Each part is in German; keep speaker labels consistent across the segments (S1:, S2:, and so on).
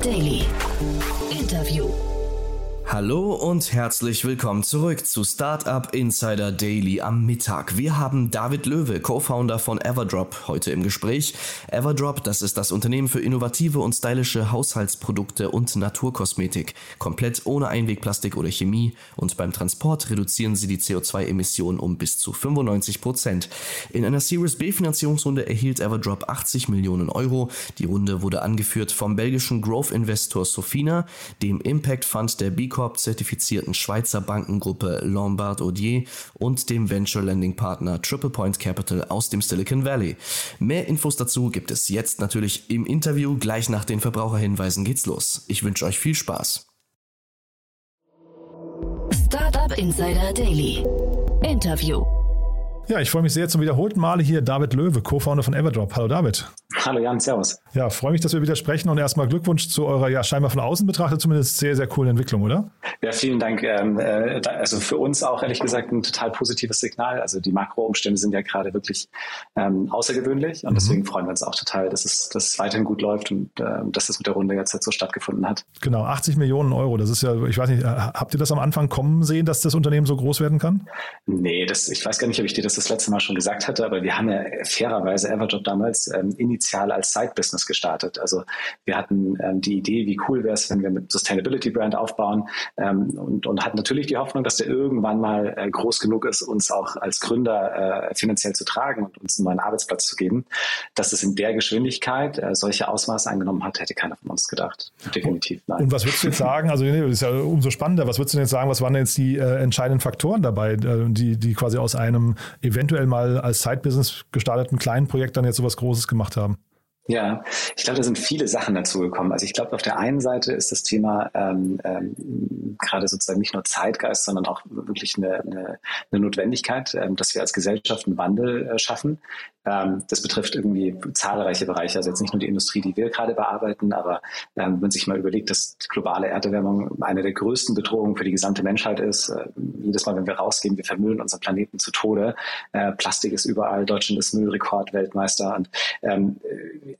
S1: Daily.
S2: Hallo und herzlich willkommen zurück zu Startup Insider Daily am Mittag. Wir haben David Löwe, Co-Founder von Everdrop, heute im Gespräch. Everdrop, das ist das Unternehmen für innovative und stylische Haushaltsprodukte und Naturkosmetik. Komplett ohne Einwegplastik oder Chemie und beim Transport reduzieren sie die CO2-Emissionen um bis zu 95 Prozent. In einer Series B Finanzierungsrunde erhielt Everdrop 80 Millionen Euro. Die Runde wurde angeführt vom belgischen Growth-Investor Sofina, dem Impact Fund der B Corp-zertifizierten Schweizer Bankengruppe Lombard Odier und dem Venture Lending Partner Triple Point Capital aus dem Silicon Valley. Mehr Infos dazu gibt es jetzt natürlich im Interview. Gleich nach den Verbraucherhinweisen geht's los. Ich wünsche euch viel Spaß.
S1: Startup Insider Daily. Interview.
S3: Ja, ich freue mich sehr zum wiederholten Male hier David Löwe, Co-Founder von Everdrop. Hallo David.
S4: Hallo Jan, Servus.
S3: Ja, freue mich, dass wir wieder sprechen und erstmal Glückwunsch zu eurer ja scheinbar von außen betrachtet zumindest sehr, sehr coolen Entwicklung, oder?
S4: Ja, vielen Dank. Ähm, äh, also für uns auch ehrlich gesagt ein total positives Signal. Also die Makroumstände sind ja gerade wirklich ähm, außergewöhnlich und mhm. deswegen freuen wir uns auch total, dass es, dass es weiterhin gut läuft und äh, dass es mit der Runde jetzt halt so stattgefunden hat.
S3: Genau, 80 Millionen Euro. Das ist ja, ich weiß nicht, habt ihr das am Anfang kommen sehen, dass das Unternehmen so groß werden kann?
S4: Nee, das, ich weiß gar nicht, ob ich dir das das letzte Mal schon gesagt hatte, aber wir haben ja fairerweise Everjob damals ähm, initial als Side-Business gestartet. Also wir hatten ähm, die Idee, wie cool wäre es, wenn wir mit Sustainability Brand aufbauen ähm, und, und hatten natürlich die Hoffnung, dass der irgendwann mal äh, groß genug ist, uns auch als Gründer äh, finanziell zu tragen und uns einen neuen Arbeitsplatz zu geben. Dass es in der Geschwindigkeit äh, solche Ausmaße angenommen hat, hätte keiner von uns gedacht. Definitiv
S3: nein. Und was würdest du jetzt sagen? Also das ist ja umso spannender. Was würdest du denn jetzt sagen? Was waren denn jetzt die äh, entscheidenden Faktoren dabei, äh, die, die quasi aus einem eventuell mal als Side-Business gestarteten kleinen Projekt dann jetzt sowas Großes gemacht haben?
S4: Ja, ich glaube, da sind viele Sachen dazu gekommen. Also ich glaube, auf der einen Seite ist das Thema ähm, ähm, gerade sozusagen nicht nur Zeitgeist, sondern auch wirklich eine, eine, eine Notwendigkeit, ähm, dass wir als Gesellschaft einen Wandel äh, schaffen. Ähm, das betrifft irgendwie zahlreiche Bereiche, also jetzt nicht nur die Industrie, die wir gerade bearbeiten, aber ähm, wenn man sich mal überlegt, dass globale Erderwärmung eine der größten Bedrohungen für die gesamte Menschheit ist. Äh, jedes Mal, wenn wir rausgehen, wir vermüllen unseren Planeten zu Tode. Äh, Plastik ist überall, Deutschland ist Müllrekordweltmeister und ähm,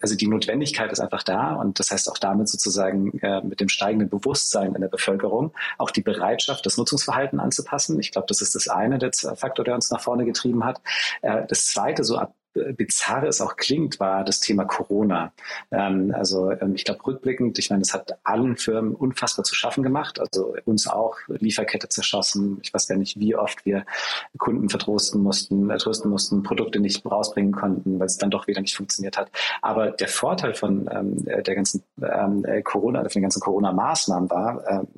S4: also die Notwendigkeit ist einfach da und das heißt auch damit sozusagen äh, mit dem steigenden Bewusstsein in der Bevölkerung auch die Bereitschaft, das Nutzungsverhalten anzupassen. Ich glaube, das ist das eine, der Faktor, der uns nach vorne getrieben hat. Äh, das zweite, so ab bizarr es auch klingt, war das Thema Corona. Ähm, also ähm, ich glaube rückblickend, ich meine, es hat allen Firmen unfassbar zu schaffen gemacht. Also uns auch Lieferkette zerschossen. Ich weiß gar nicht, wie oft wir Kunden vertrosten mussten, trösten mussten, Produkte nicht rausbringen konnten, weil es dann doch wieder nicht funktioniert hat. Aber der Vorteil von ähm, der ganzen ähm, Corona, von den ganzen Corona-Maßnahmen war, ähm,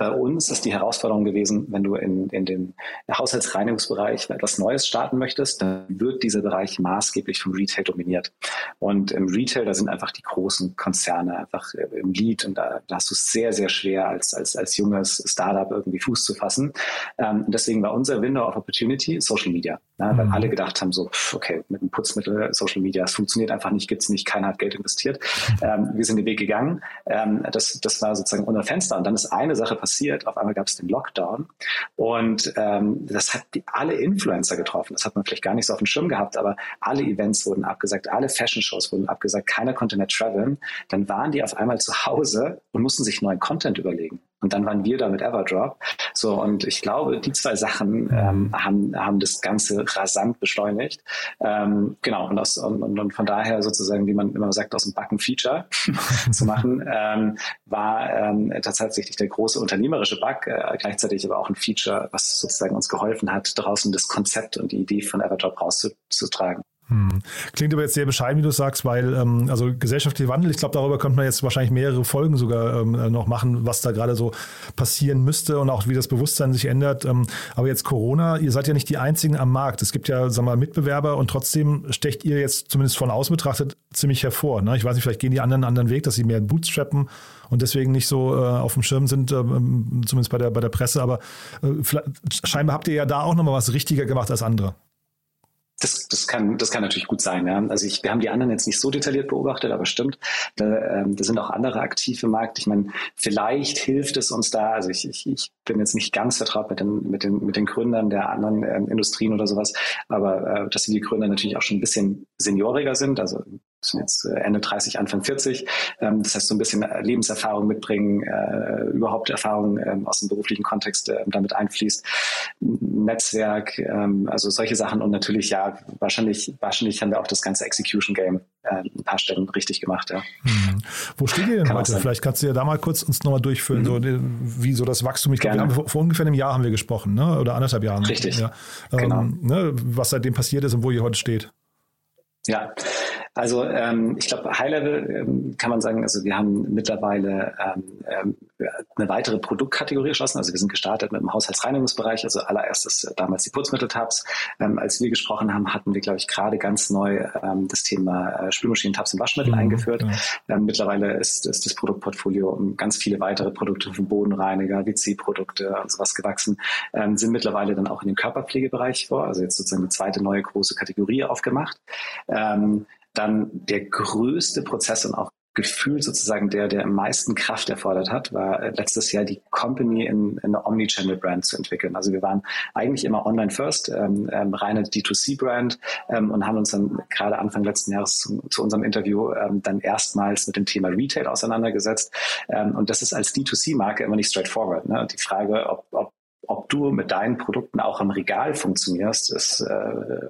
S4: bei uns ist die Herausforderung gewesen, wenn du in, in den Haushaltsreinigungsbereich etwas Neues starten möchtest, dann wird dieser Bereich maßgeblich vom Retail dominiert. Und im Retail, da sind einfach die großen Konzerne einfach im Lead und da, da hast du es sehr, sehr schwer als, als, als junges Startup irgendwie Fuß zu fassen. Ähm, deswegen war unser Window of Opportunity Social Media, ja, weil mhm. alle gedacht haben so, okay, mit einem Putzmittel Social Media, es funktioniert einfach nicht, gibt's nicht, keiner hat Geld investiert. Ähm, wir sind den Weg gegangen. Ähm, das, das war sozusagen unser Fenster. Und dann ist eine Sache passiert, passiert. Auf einmal gab es den Lockdown und ähm, das hat die, alle Influencer getroffen. Das hat man vielleicht gar nicht so auf dem Schirm gehabt, aber alle Events wurden abgesagt, alle Fashion-Shows wurden abgesagt, keiner konnte mehr traveln. Dann waren die auf einmal zu Hause und mussten sich neuen Content überlegen. Und dann waren wir da mit Everdrop. So, und ich glaube, die zwei Sachen ähm, haben, haben das Ganze rasant beschleunigt. Ähm, genau, und, aus, und, und, von daher sozusagen, wie man immer sagt, aus dem Backen Feature zu machen, ähm, war ähm, tatsächlich der große unternehmerische Bug, äh, gleichzeitig aber auch ein Feature, was sozusagen uns geholfen hat, draußen das Konzept und die Idee von Everdrop rauszutragen.
S3: Hm. Klingt aber jetzt sehr bescheiden, wie du sagst, weil ähm, also gesellschaftlicher Wandel, ich glaube, darüber könnte man jetzt wahrscheinlich mehrere Folgen sogar ähm, noch machen, was da gerade so passieren müsste und auch wie das Bewusstsein sich ändert. Ähm, aber jetzt Corona, ihr seid ja nicht die einzigen am Markt. Es gibt ja, sagen wir mal, Mitbewerber und trotzdem stecht ihr jetzt zumindest von außen betrachtet ziemlich hervor. Ne? Ich weiß nicht, vielleicht gehen die anderen einen anderen Weg, dass sie mehr bootstrappen und deswegen nicht so äh, auf dem Schirm sind, äh, zumindest bei der, bei der Presse. Aber äh, scheinbar habt ihr ja da auch nochmal was richtiger gemacht als andere.
S4: Das, das, kann, das kann natürlich gut sein. Ja. Also ich, wir haben die anderen jetzt nicht so detailliert beobachtet, aber stimmt, da, ähm, da sind auch andere aktiv im Markt. Ich meine, vielleicht hilft es uns da, also ich, ich, ich bin jetzt nicht ganz vertraut mit den, mit den, mit den Gründern der anderen ähm, Industrien oder sowas, aber äh, dass die Gründer natürlich auch schon ein bisschen senioriger sind, also sind jetzt äh, Ende 30, Anfang 40. Ähm, das heißt, so ein bisschen äh, Lebenserfahrung mitbringen, äh, überhaupt Erfahrung ähm, aus dem beruflichen Kontext äh, damit einfließt. Netzwerk, ähm, also solche Sachen und natürlich, ja, wahrscheinlich, wahrscheinlich haben wir auch das ganze Execution Game ein paar Stellen richtig gemacht, ja.
S3: Hm. Wo steht ihr denn Kann heute? Vielleicht kannst du ja da mal kurz uns nochmal durchführen, mhm. so, wie so das Wachstum. Ich glaube, wir haben vor, vor, ungefähr einem Jahr haben wir gesprochen, ne? oder anderthalb Jahren.
S4: Richtig.
S3: Ja. Genau. Ähm, ne? Was seitdem passiert ist und wo ihr heute steht.
S4: Ja, also ähm, ich glaube, High-Level ähm, kann man sagen, also wir haben mittlerweile ähm, ähm, eine weitere Produktkategorie erschlossen. Also wir sind gestartet mit dem Haushaltsreinigungsbereich, also allererstes äh, damals die Putzmitteltabs. Ähm, als wir gesprochen haben, hatten wir, glaube ich, gerade ganz neu ähm, das Thema äh, Spülmaschinen-Tabs und Waschmittel mhm, eingeführt. Ja. Ähm, mittlerweile ist, ist das Produktportfolio um ganz viele weitere Produkte von Bodenreiniger, WC-Produkte und sowas gewachsen, sind mittlerweile dann auch in den Körperpflegebereich vor, also jetzt sozusagen eine zweite neue große Kategorie aufgemacht. Ähm, dann der größte Prozess und auch gefühlt sozusagen der, der am meisten Kraft erfordert hat, war äh, letztes Jahr die Company in, in eine Omnichannel-Brand zu entwickeln. Also wir waren eigentlich immer online-first, ähm, ähm, reine D2C-Brand ähm, und haben uns dann gerade Anfang letzten Jahres zu, zu unserem Interview ähm, dann erstmals mit dem Thema Retail auseinandergesetzt. Ähm, und das ist als D2C-Marke immer nicht straightforward. Ne? Die Frage, ob, ob ob du mit deinen Produkten auch im Regal funktionierst, ist äh,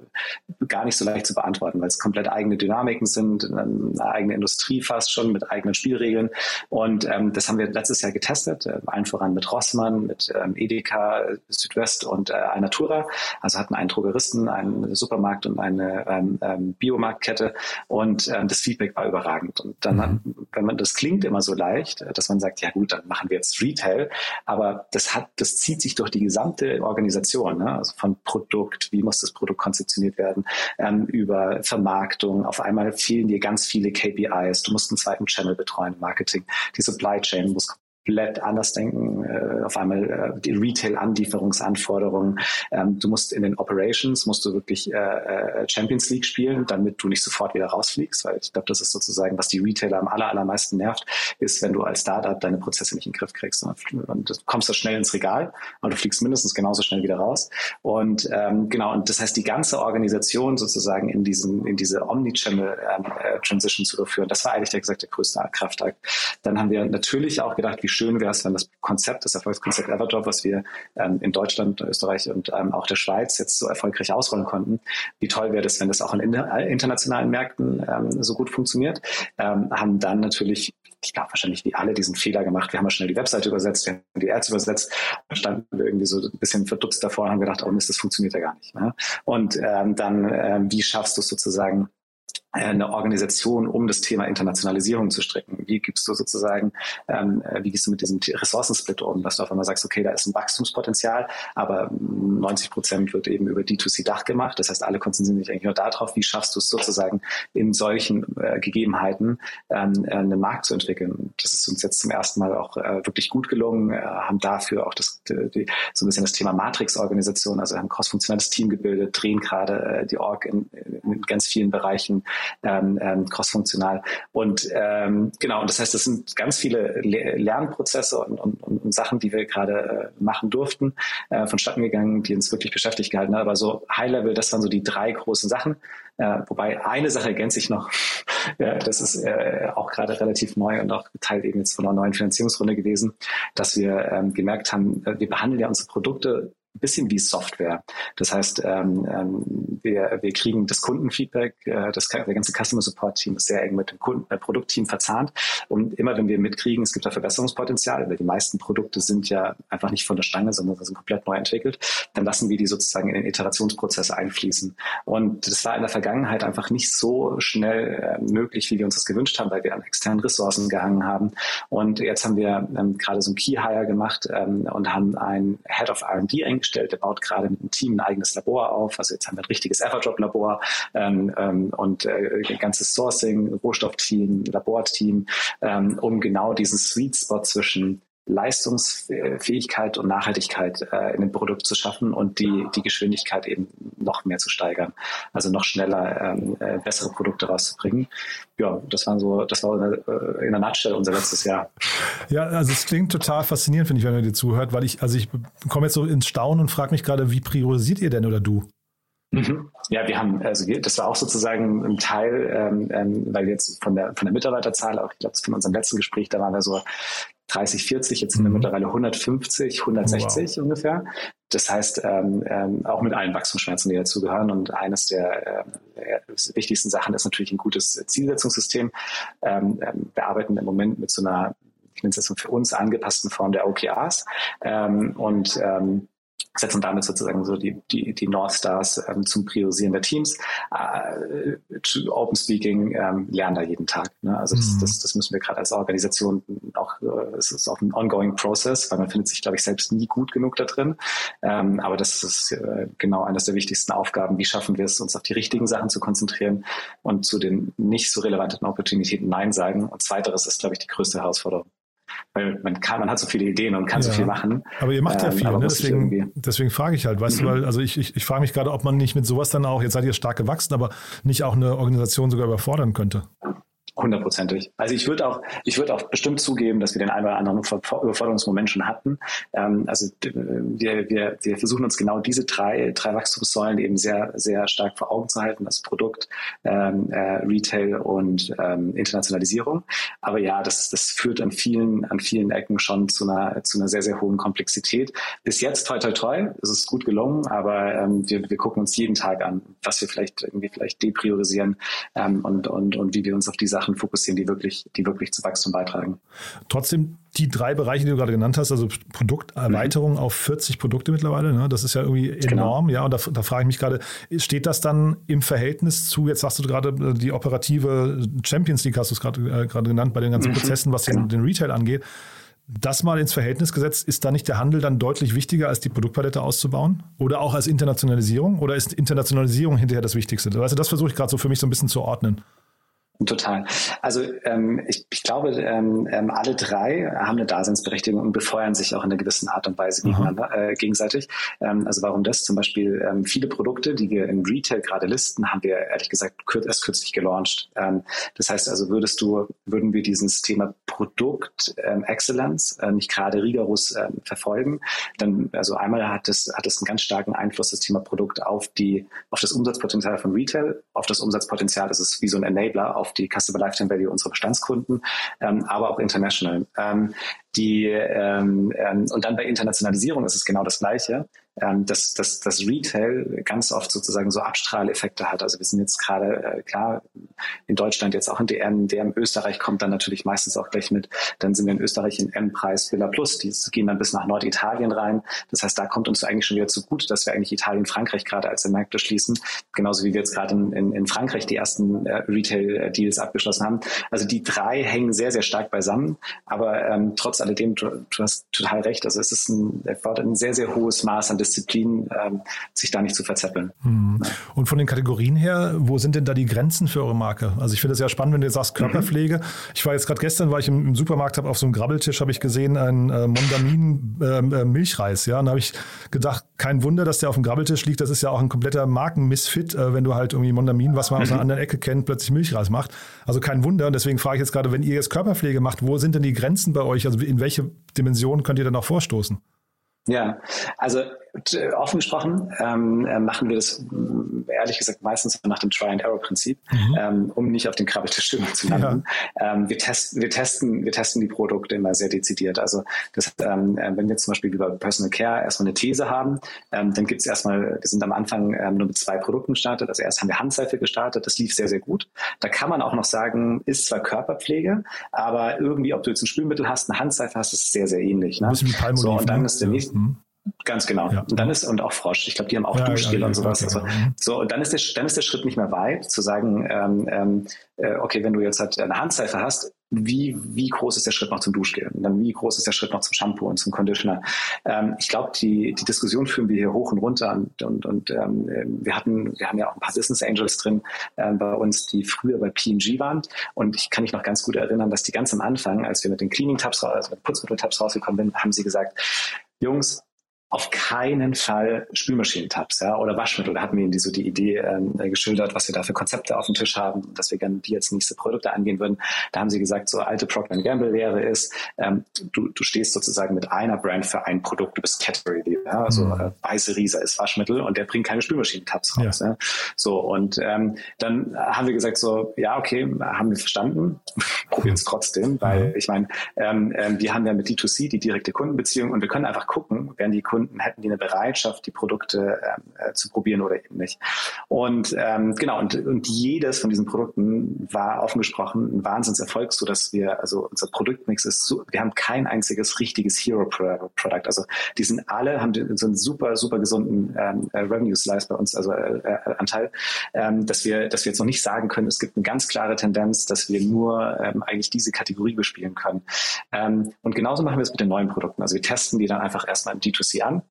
S4: gar nicht so leicht zu beantworten, weil es komplett eigene Dynamiken sind, eine eigene Industrie fast schon mit eigenen Spielregeln. Und ähm, das haben wir letztes Jahr getestet, äh, allen voran mit Rossmann, mit ähm, Edeka, Südwest und äh, Alnatura. Also hatten einen Drogeristen, einen Supermarkt und eine ähm, ähm, Biomarktkette. Und ähm, das Feedback war überragend. Und dann, mhm. wenn man das klingt immer so leicht, dass man sagt, ja gut, dann machen wir jetzt Retail, aber das hat, das zieht sich durch die gesamte Organisation, ne? also von Produkt, wie muss das Produkt konzeptioniert werden, ähm, über Vermarktung. Auf einmal fehlen dir ganz viele KPIs. Du musst einen zweiten Channel betreuen, Marketing. Die Supply Chain muss komplett anders denken. Äh, auf einmal äh, die Retail-Anlieferungsanforderungen. Ähm, du musst in den Operations, musst du wirklich äh, äh, Champions League spielen, damit du nicht sofort wieder rausfliegst, weil ich glaube, das ist sozusagen, was die Retailer am aller, allermeisten nervt, ist, wenn du als Startup deine Prozesse nicht in den Griff kriegst. Und, und du kommst da schnell ins Regal, aber du fliegst mindestens genauso schnell wieder raus. Und ähm, genau, und das heißt, die ganze Organisation sozusagen in diesen, in diese Omnichannel-Transition ähm, äh, zu überführen, das war eigentlich der gesagt der größte Kraftakt. Dann haben wir natürlich auch gedacht, wie schön wäre es, wenn das Konzept, das Erfolgskonzept Everdrop, was wir ähm, in Deutschland, Österreich und ähm, auch der Schweiz jetzt so erfolgreich ausrollen konnten, wie toll wäre das, wenn das auch in internationalen Märkten ähm, so gut funktioniert. Ähm, haben dann natürlich ich glaube wahrscheinlich wie alle diesen Fehler gemacht. Wir haben ja schnell die Webseite übersetzt, wir haben die Ads übersetzt, standen wir irgendwie so ein bisschen verdutzt davor und haben gedacht, oh Mist, das funktioniert ja gar nicht. Ne? Und ähm, dann, ähm, wie schaffst du es sozusagen, äh, eine Organisation, um das Thema Internationalisierung zu stricken? Wie gibst du sozusagen, ähm, äh, wie gehst du mit diesem Ressourcensplit um, dass du auf einmal sagst, okay, da ist ein Wachstumspotenzial, aber 90 Prozent wird eben über D2C-Dach gemacht. Das heißt, alle konzentrieren sich eigentlich nur darauf, wie schaffst du es sozusagen in solchen äh, Gegebenheiten ähm, äh, einen Markt zu entwickeln. Das ist uns jetzt zum ersten Mal auch äh, wirklich gut gelungen, äh, haben dafür auch das, die, so ein bisschen das Thema Matrix-Organisation, also haben ein cross-funktionales Team gebildet, drehen gerade die Org in, in ganz vielen Bereichen ähm, ähm, crossfunktional. Und ähm, genau, und das heißt, das sind ganz viele Le Lernprozesse und, und, und, Sachen, die wir gerade äh, machen durften, äh, vonstatten gegangen, die uns wirklich beschäftigt gehalten haben. Aber so High-Level, das waren so die drei großen Sachen. Äh, wobei eine Sache ergänze ich noch. ja, das ist äh, auch gerade relativ neu und auch Teil eben jetzt von einer neuen Finanzierungsrunde gewesen, dass wir ähm, gemerkt haben, äh, wir behandeln ja unsere Produkte bisschen wie Software. Das heißt, ähm, ähm, wir, wir kriegen das Kundenfeedback, äh, das, der ganze Customer Support Team ist sehr eng mit dem Kunden, äh, Produktteam verzahnt. Und immer wenn wir mitkriegen, es gibt da Verbesserungspotenzial, weil die meisten Produkte sind ja einfach nicht von der Stange, sondern sind komplett neu entwickelt, dann lassen wir die sozusagen in den Iterationsprozess einfließen. Und das war in der Vergangenheit einfach nicht so schnell äh, möglich, wie wir uns das gewünscht haben, weil wir an externen Ressourcen gehangen haben. Und jetzt haben wir ähm, gerade so ein Key Hire gemacht ähm, und haben einen Head of R&D eingestellt, der baut gerade mit einem Team ein eigenes Labor auf. Also jetzt haben wir ein richtiges Everdrop-Labor ähm, ähm, und äh, ein ganzes Sourcing, Rohstoffteam, Laborteam, ähm, um genau diesen Sweet Spot zwischen Leistungsfähigkeit und Nachhaltigkeit äh, in dem Produkt zu schaffen und die, die Geschwindigkeit eben noch mehr zu steigern. Also noch schneller ähm, äh, bessere Produkte rauszubringen. Ja, das war so, das war in, in der Nutshell unser letztes Jahr.
S3: Ja, also es klingt total faszinierend, finde ich, wenn man dir zuhört, weil ich, also ich komme jetzt so ins Staunen und frage mich gerade, wie priorisiert ihr denn oder du?
S4: Mhm. Ja, wir haben, also das war auch sozusagen ein Teil, ähm, ähm, weil wir jetzt von der von der Mitarbeiterzahl, auch ich glaube von unserem letzten Gespräch, da waren wir so 30, 40, jetzt sind wir mhm. mittlerweile 150, 160 wow. ungefähr. Das heißt, ähm, ähm, auch mit allen Wachstumsschmerzen, die dazugehören. Und eines der, äh, wichtigsten Sachen ist natürlich ein gutes Zielsetzungssystem. Ähm, ähm, wir arbeiten im Moment mit so einer, ich nenne es jetzt für uns angepassten Form der OKRs. Ähm, und ähm, setzen damit sozusagen so die, die, die North Stars ähm, zum Priorisieren der Teams. Äh, Open Speaking ähm, lernen da jeden Tag. Ne? Also das, mhm. das, das müssen wir gerade als Organisation auch, äh, es ist auch ein ongoing process, weil man findet sich, glaube ich, selbst nie gut genug da drin. Ähm, aber das ist äh, genau eines der wichtigsten Aufgaben. Wie schaffen wir es, uns auf die richtigen Sachen zu konzentrieren und zu den nicht so relevanten Opportunitäten Nein sagen? Und zweiteres ist, glaube ich, die größte Herausforderung weil man kann, man hat so viele Ideen und kann ja. so viel machen.
S3: Aber ihr macht ja ähm, viel, ne? deswegen, deswegen frage ich halt, weißt mhm. du, weil, also ich, ich, ich frage mich gerade, ob man nicht mit sowas dann auch, jetzt seid ihr stark gewachsen, aber nicht auch eine Organisation sogar überfordern könnte.
S4: Hundertprozentig. Also ich würde auch, ich würde auch bestimmt zugeben, dass wir den einen oder anderen Überforderungsmoment schon hatten. Ähm, also wir, wir, wir versuchen uns genau diese drei, drei Wachstumssäulen eben sehr, sehr stark vor Augen zu halten. Das Produkt, ähm, äh, Retail und ähm, Internationalisierung. Aber ja, das, das führt an vielen, an vielen Ecken schon zu einer, zu einer sehr, sehr hohen Komplexität. Bis jetzt, toi, toi, toi, ist es gut gelungen, aber ähm, wir, wir gucken uns jeden Tag an, was wir vielleicht irgendwie vielleicht depriorisieren ähm, und, und, und wie wir uns auf diese Sachen fokussieren, die wirklich, die wirklich zu Wachstum beitragen.
S3: Trotzdem die drei Bereiche, die du gerade genannt hast, also Produkterweiterung mhm. auf 40 Produkte mittlerweile, ne? das ist ja irgendwie genau. enorm. Genau. Ja, und da, da frage ich mich gerade, steht das dann im Verhältnis zu, jetzt sagst du gerade, äh, die operative Champions League hast du es gerade äh, genannt, bei den ganzen mhm. Prozessen, was genau. den, den Retail angeht. Das mal ins Verhältnis gesetzt, ist da nicht der Handel dann deutlich wichtiger, als die Produktpalette auszubauen? Oder auch als Internationalisierung? Oder ist Internationalisierung hinterher das Wichtigste? Also das versuche ich gerade so für mich so ein bisschen zu ordnen.
S4: Total. Also ähm, ich, ich glaube, ähm, ähm, alle drei haben eine Daseinsberechtigung und befeuern sich auch in einer gewissen Art und Weise gegeneinander, äh, gegenseitig. Ähm, also warum das? Zum Beispiel ähm, viele Produkte, die wir im Retail gerade listen, haben wir ehrlich gesagt kür erst kürzlich gelauncht. Ähm, das heißt also, würdest du, würden wir dieses Thema Produkt ähm, Excellence äh, nicht gerade rigoros äh, verfolgen, dann also einmal hat es hat es einen ganz starken Einfluss das Thema Produkt auf die auf das Umsatzpotenzial von Retail, auf das Umsatzpotenzial, das ist wie so ein Enabler auf die Customer Lifetime Value unserer Bestandskunden, ähm, aber auch international. Ähm, die, ähm, ähm, und dann bei Internationalisierung ist es genau das Gleiche, ähm, dass, dass, dass Retail ganz oft sozusagen so Abstrahleffekte hat. Also wir sind jetzt gerade, äh, klar, in Deutschland jetzt auch in DM, DM Österreich kommt dann natürlich meistens auch gleich mit, dann sind wir in Österreich in M-Preis Villa Plus, die gehen dann bis nach Norditalien rein. Das heißt, da kommt uns eigentlich schon wieder zu gut, dass wir eigentlich Italien, Frankreich gerade als Märkte schließen, genauso wie wir jetzt gerade in, in, in Frankreich die ersten äh, Retail-Deals abgeschlossen haben. Also die drei hängen sehr, sehr stark beisammen, aber ähm, trotz alledem, du, du hast total recht. Also es ist ein, erfordert ein sehr, sehr hohes Maß an Disziplin, ähm, sich da nicht zu verzetteln.
S3: Mhm. Ja. Und von den Kategorien her, wo sind denn da die Grenzen für eure Marke? Also ich finde es ja spannend, wenn du sagst Körperpflege. Mhm. Ich war jetzt gerade gestern, war ich im, im Supermarkt, habe auf so einem Grabbeltisch habe ich gesehen einen äh, Mondamin ähm, äh, Milchreis. Ja, und da habe ich gedacht, kein Wunder, dass der auf dem Grabbeltisch liegt. Das ist ja auch ein kompletter Markenmissfit, äh, wenn du halt irgendwie Mondamin, was man aus einer mhm. anderen Ecke kennt, plötzlich Milchreis macht. Also kein Wunder. Und deswegen frage ich jetzt gerade, wenn ihr jetzt Körperpflege macht, wo sind denn die Grenzen bei euch? Also in welche Dimension könnt ihr dann auch vorstoßen?
S4: Ja, also offen gesprochen ähm, äh, machen wir das ehrlich gesagt meistens nach dem Try-and-Error-Prinzip, mhm. ähm, um nicht auf den Krabbeltisch zu landen. Ja. Ähm, wir, testen, wir, testen, wir testen die Produkte immer sehr dezidiert. Also das, ähm, äh, wenn wir zum Beispiel über Personal Care erstmal eine These haben, ähm, dann gibt es erstmal, wir sind am Anfang ähm, nur mit zwei Produkten gestartet. Also erst haben wir Handseife gestartet, das lief sehr, sehr gut. Da kann man auch noch sagen, ist zwar Körperpflege, aber irgendwie, ob du jetzt ein Spülmittel hast, eine Handseife hast, ist sehr, sehr ähnlich. Ne? So, und dann ist der nächste, mhm. Ganz genau. Ja. Und dann ist, und auch Frosch, ich glaube, die haben auch ja, Duschgel ja, und sowas. Also, so, und dann ist, der, dann ist der Schritt nicht mehr weit, zu sagen, ähm, ähm, äh, okay, wenn du jetzt halt eine Handseife hast, wie, wie groß ist der Schritt noch zum Duschgel? Und dann wie groß ist der Schritt noch zum Shampoo und zum Conditioner? Ähm, ich glaube, die, die Diskussion führen wir hier hoch und runter und, und, und ähm, wir hatten, wir haben ja auch ein paar Business Angels drin äh, bei uns, die früher bei P&G waren. Und ich kann mich noch ganz gut erinnern, dass die ganz am Anfang, als wir mit den Cleaning Tabs, also mit Putzmittel-Tabs rausgekommen sind, haben sie gesagt, Jungs, auf keinen Fall Spülmaschinentabs ja, oder Waschmittel. Da hatten wir ihnen die, so die Idee ähm, geschildert, was wir da für Konzepte auf dem Tisch haben, dass wir gerne die als nächste Produkte angehen würden. Da haben sie gesagt, so alte Procter Gamble-Lehre ist, ähm, du, du stehst sozusagen mit einer Brand für ein Produkt, du bist Category Leader. Ja? Also mhm. äh, weiße Riesa ist Waschmittel und der bringt keine Spülmaschinentabs raus. Ja. ja. So, und ähm, dann haben wir gesagt, so, ja, okay, haben wir verstanden, probieren es trotzdem, weil mhm. ich meine, ähm, äh, wir haben ja mit D2C die direkte Kundenbeziehung und wir können einfach gucken, werden die Kunden, hätten die eine Bereitschaft, die Produkte ähm, äh, zu probieren oder eben nicht. Und ähm, genau, und, und jedes von diesen Produkten war offen gesprochen ein Wahnsinnserfolg, so dass wir, also unser Produktmix ist so, wir haben kein einziges richtiges Hero-Product. Also die sind alle, haben so einen super, super gesunden ähm, äh, Revenue-Slice bei uns, also äh, äh, Anteil, ähm, dass wir, dass wir jetzt noch nicht sagen können, es gibt eine ganz klare Tendenz, dass wir nur ähm, eigentlich diese Kategorie bespielen können. Ähm, und genauso machen wir es mit den neuen Produkten. Also wir testen die dann einfach erstmal im D2C an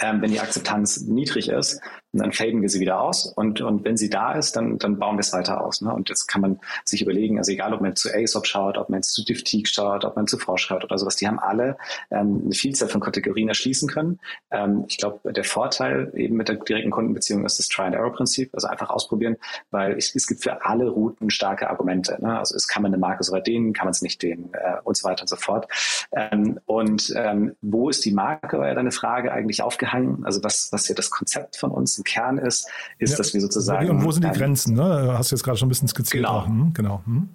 S4: ähm, wenn die Akzeptanz niedrig ist, dann faden wir sie wieder aus und, und wenn sie da ist, dann, dann bauen wir es weiter aus. Ne? Und jetzt kann man sich überlegen, also egal, ob man zu ASOP schaut, ob man zu Diffteak schaut, ob man zu Frosch schaut oder sowas, die haben alle ähm, eine Vielzahl von Kategorien erschließen können. Ähm, ich glaube, der Vorteil eben mit der direkten Kundenbeziehung ist das Try-and-Error-Prinzip, also einfach ausprobieren, weil ich, es gibt für alle Routen starke Argumente. Ne? Also es kann man eine Marke so weit dehnen, kann man es nicht dehnen äh, und so weiter und so fort. Ähm, und ähm, wo ist die Marke, war ja deine Frage eigentlich aufgehangen. Also was, was ja das Konzept von uns Kern ist, ist, ja, dass wir sozusagen.
S3: Und wo sind die Grenzen? Ne? Hast du jetzt gerade schon ein bisschen skizziert.
S4: Genau.
S3: Hm, genau. Hm.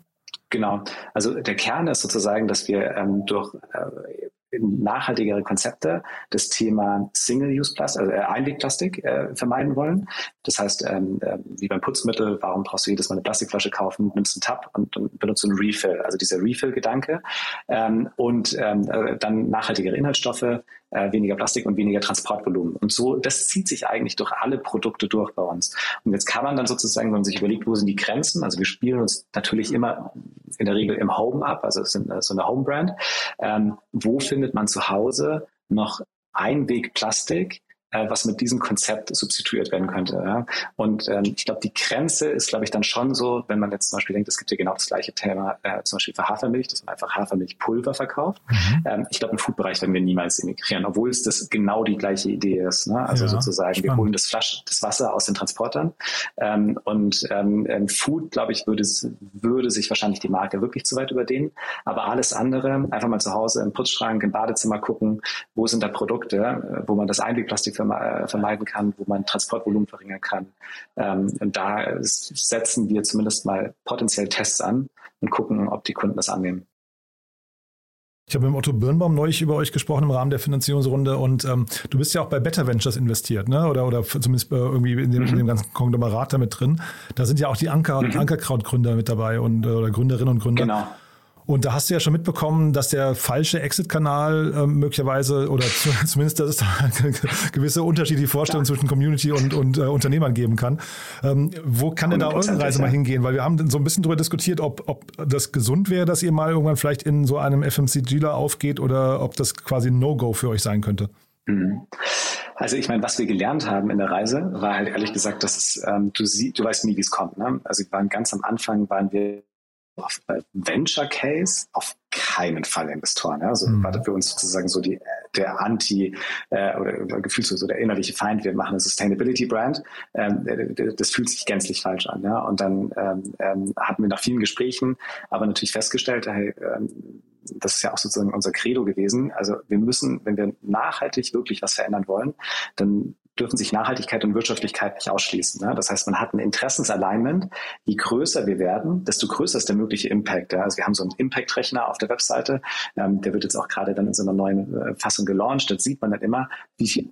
S4: Genau. Also der Kern ist sozusagen, dass wir ähm, durch äh, nachhaltigere Konzepte das Thema Single-Use-Plastik, also äh, Einwegplastik äh, vermeiden wollen. Das heißt, ähm, äh, wie beim Putzmittel, warum brauchst du jedes Mal eine Plastikflasche kaufen, nimmst einen Tab und, und benutzt einen Refill, also dieser Refill-Gedanke. Ähm, und ähm, äh, dann nachhaltigere Inhaltsstoffe, äh, weniger Plastik und weniger Transportvolumen. Und so, das zieht sich eigentlich durch alle Produkte durch bei uns. Und jetzt kann man dann sozusagen, wenn man sich überlegt, wo sind die Grenzen, also wir spielen uns natürlich immer in der Regel im Home ab, also es sind so eine Home-Brand, ähm, wo findet man zu Hause noch Einwegplastik, äh, was mit diesem Konzept substituiert werden könnte. Ja? Und ähm, ich glaube, die Grenze ist, glaube ich, dann schon so, wenn man jetzt zum Beispiel denkt, es gibt ja genau das gleiche Thema, äh, zum Beispiel für Hafermilch, dass man einfach Hafermilchpulver verkauft. Mhm. Ähm, ich glaube, im Foodbereich werden wir niemals integrieren, obwohl es das genau die gleiche Idee ist. Ne? Also ja, sozusagen, spannend. wir holen das Flasch, das Wasser aus den Transportern. Ähm, und ähm, ähm, Food, glaube ich, würde, würde sich wahrscheinlich die Marke wirklich zu weit überdehnen. Aber alles andere, einfach mal zu Hause im Putzschrank, im Badezimmer gucken, wo sind da Produkte, äh, wo man das Einwegplastik äh, vermeiden kann, wo man Transportvolumen verringern kann. Ähm, und da setzen wir zumindest mal potenziell Tests an und gucken, ob die Kunden das annehmen.
S3: Ich habe mit Otto Birnbaum neulich über euch gesprochen im Rahmen der Finanzierungsrunde und ähm, du bist ja auch bei Better Ventures investiert, ne? Oder, oder zumindest äh, irgendwie in dem, mhm. in dem, ganzen Konglomerat da mit drin. Da sind ja auch die Anker, mhm. Ankerkraut-Gründer mit dabei und oder Gründerinnen und Gründer. Genau. Und da hast du ja schon mitbekommen, dass der falsche Exit-Kanal äh, möglicherweise oder zu, zumindest, dass es da gewisse unterschiedliche Vorstellungen zwischen Community und, und äh, Unternehmern geben kann. Ähm, wo kann denn da eure Reise mal hingehen? Weil wir haben so ein bisschen darüber diskutiert, ob, ob das gesund wäre, dass ihr mal irgendwann vielleicht in so einem FMCGler aufgeht oder ob das quasi ein No-Go für euch sein könnte. Mhm.
S4: Also ich meine, was wir gelernt haben in der Reise, war halt ehrlich gesagt, dass es, ähm, du, sie, du weißt nie, wie es kommt. Ne? Also wir waren ganz am Anfang, waren wir auf Venture Case auf keinen Fall Investoren. Ja? Also mhm. war für uns sozusagen so die, der Anti äh, oder, gefühlt so der innerliche Feind. Wir machen eine Sustainability Brand. Ähm, das fühlt sich gänzlich falsch an. Ja? Und dann ähm, ähm, hatten wir nach vielen Gesprächen aber natürlich festgestellt, hey, ähm, das ist ja auch sozusagen unser Credo gewesen. Also wir müssen, wenn wir nachhaltig wirklich was verändern wollen, dann dürfen sich Nachhaltigkeit und Wirtschaftlichkeit nicht ausschließen. Ne? Das heißt, man hat ein Interessensalignment. Je größer wir werden, desto größer ist der mögliche Impact. Ja? Also wir haben so einen Impact-Rechner auf der Webseite. Ähm, der wird jetzt auch gerade dann in so einer neuen äh, Fassung gelauncht. Da sieht man dann immer, wie viel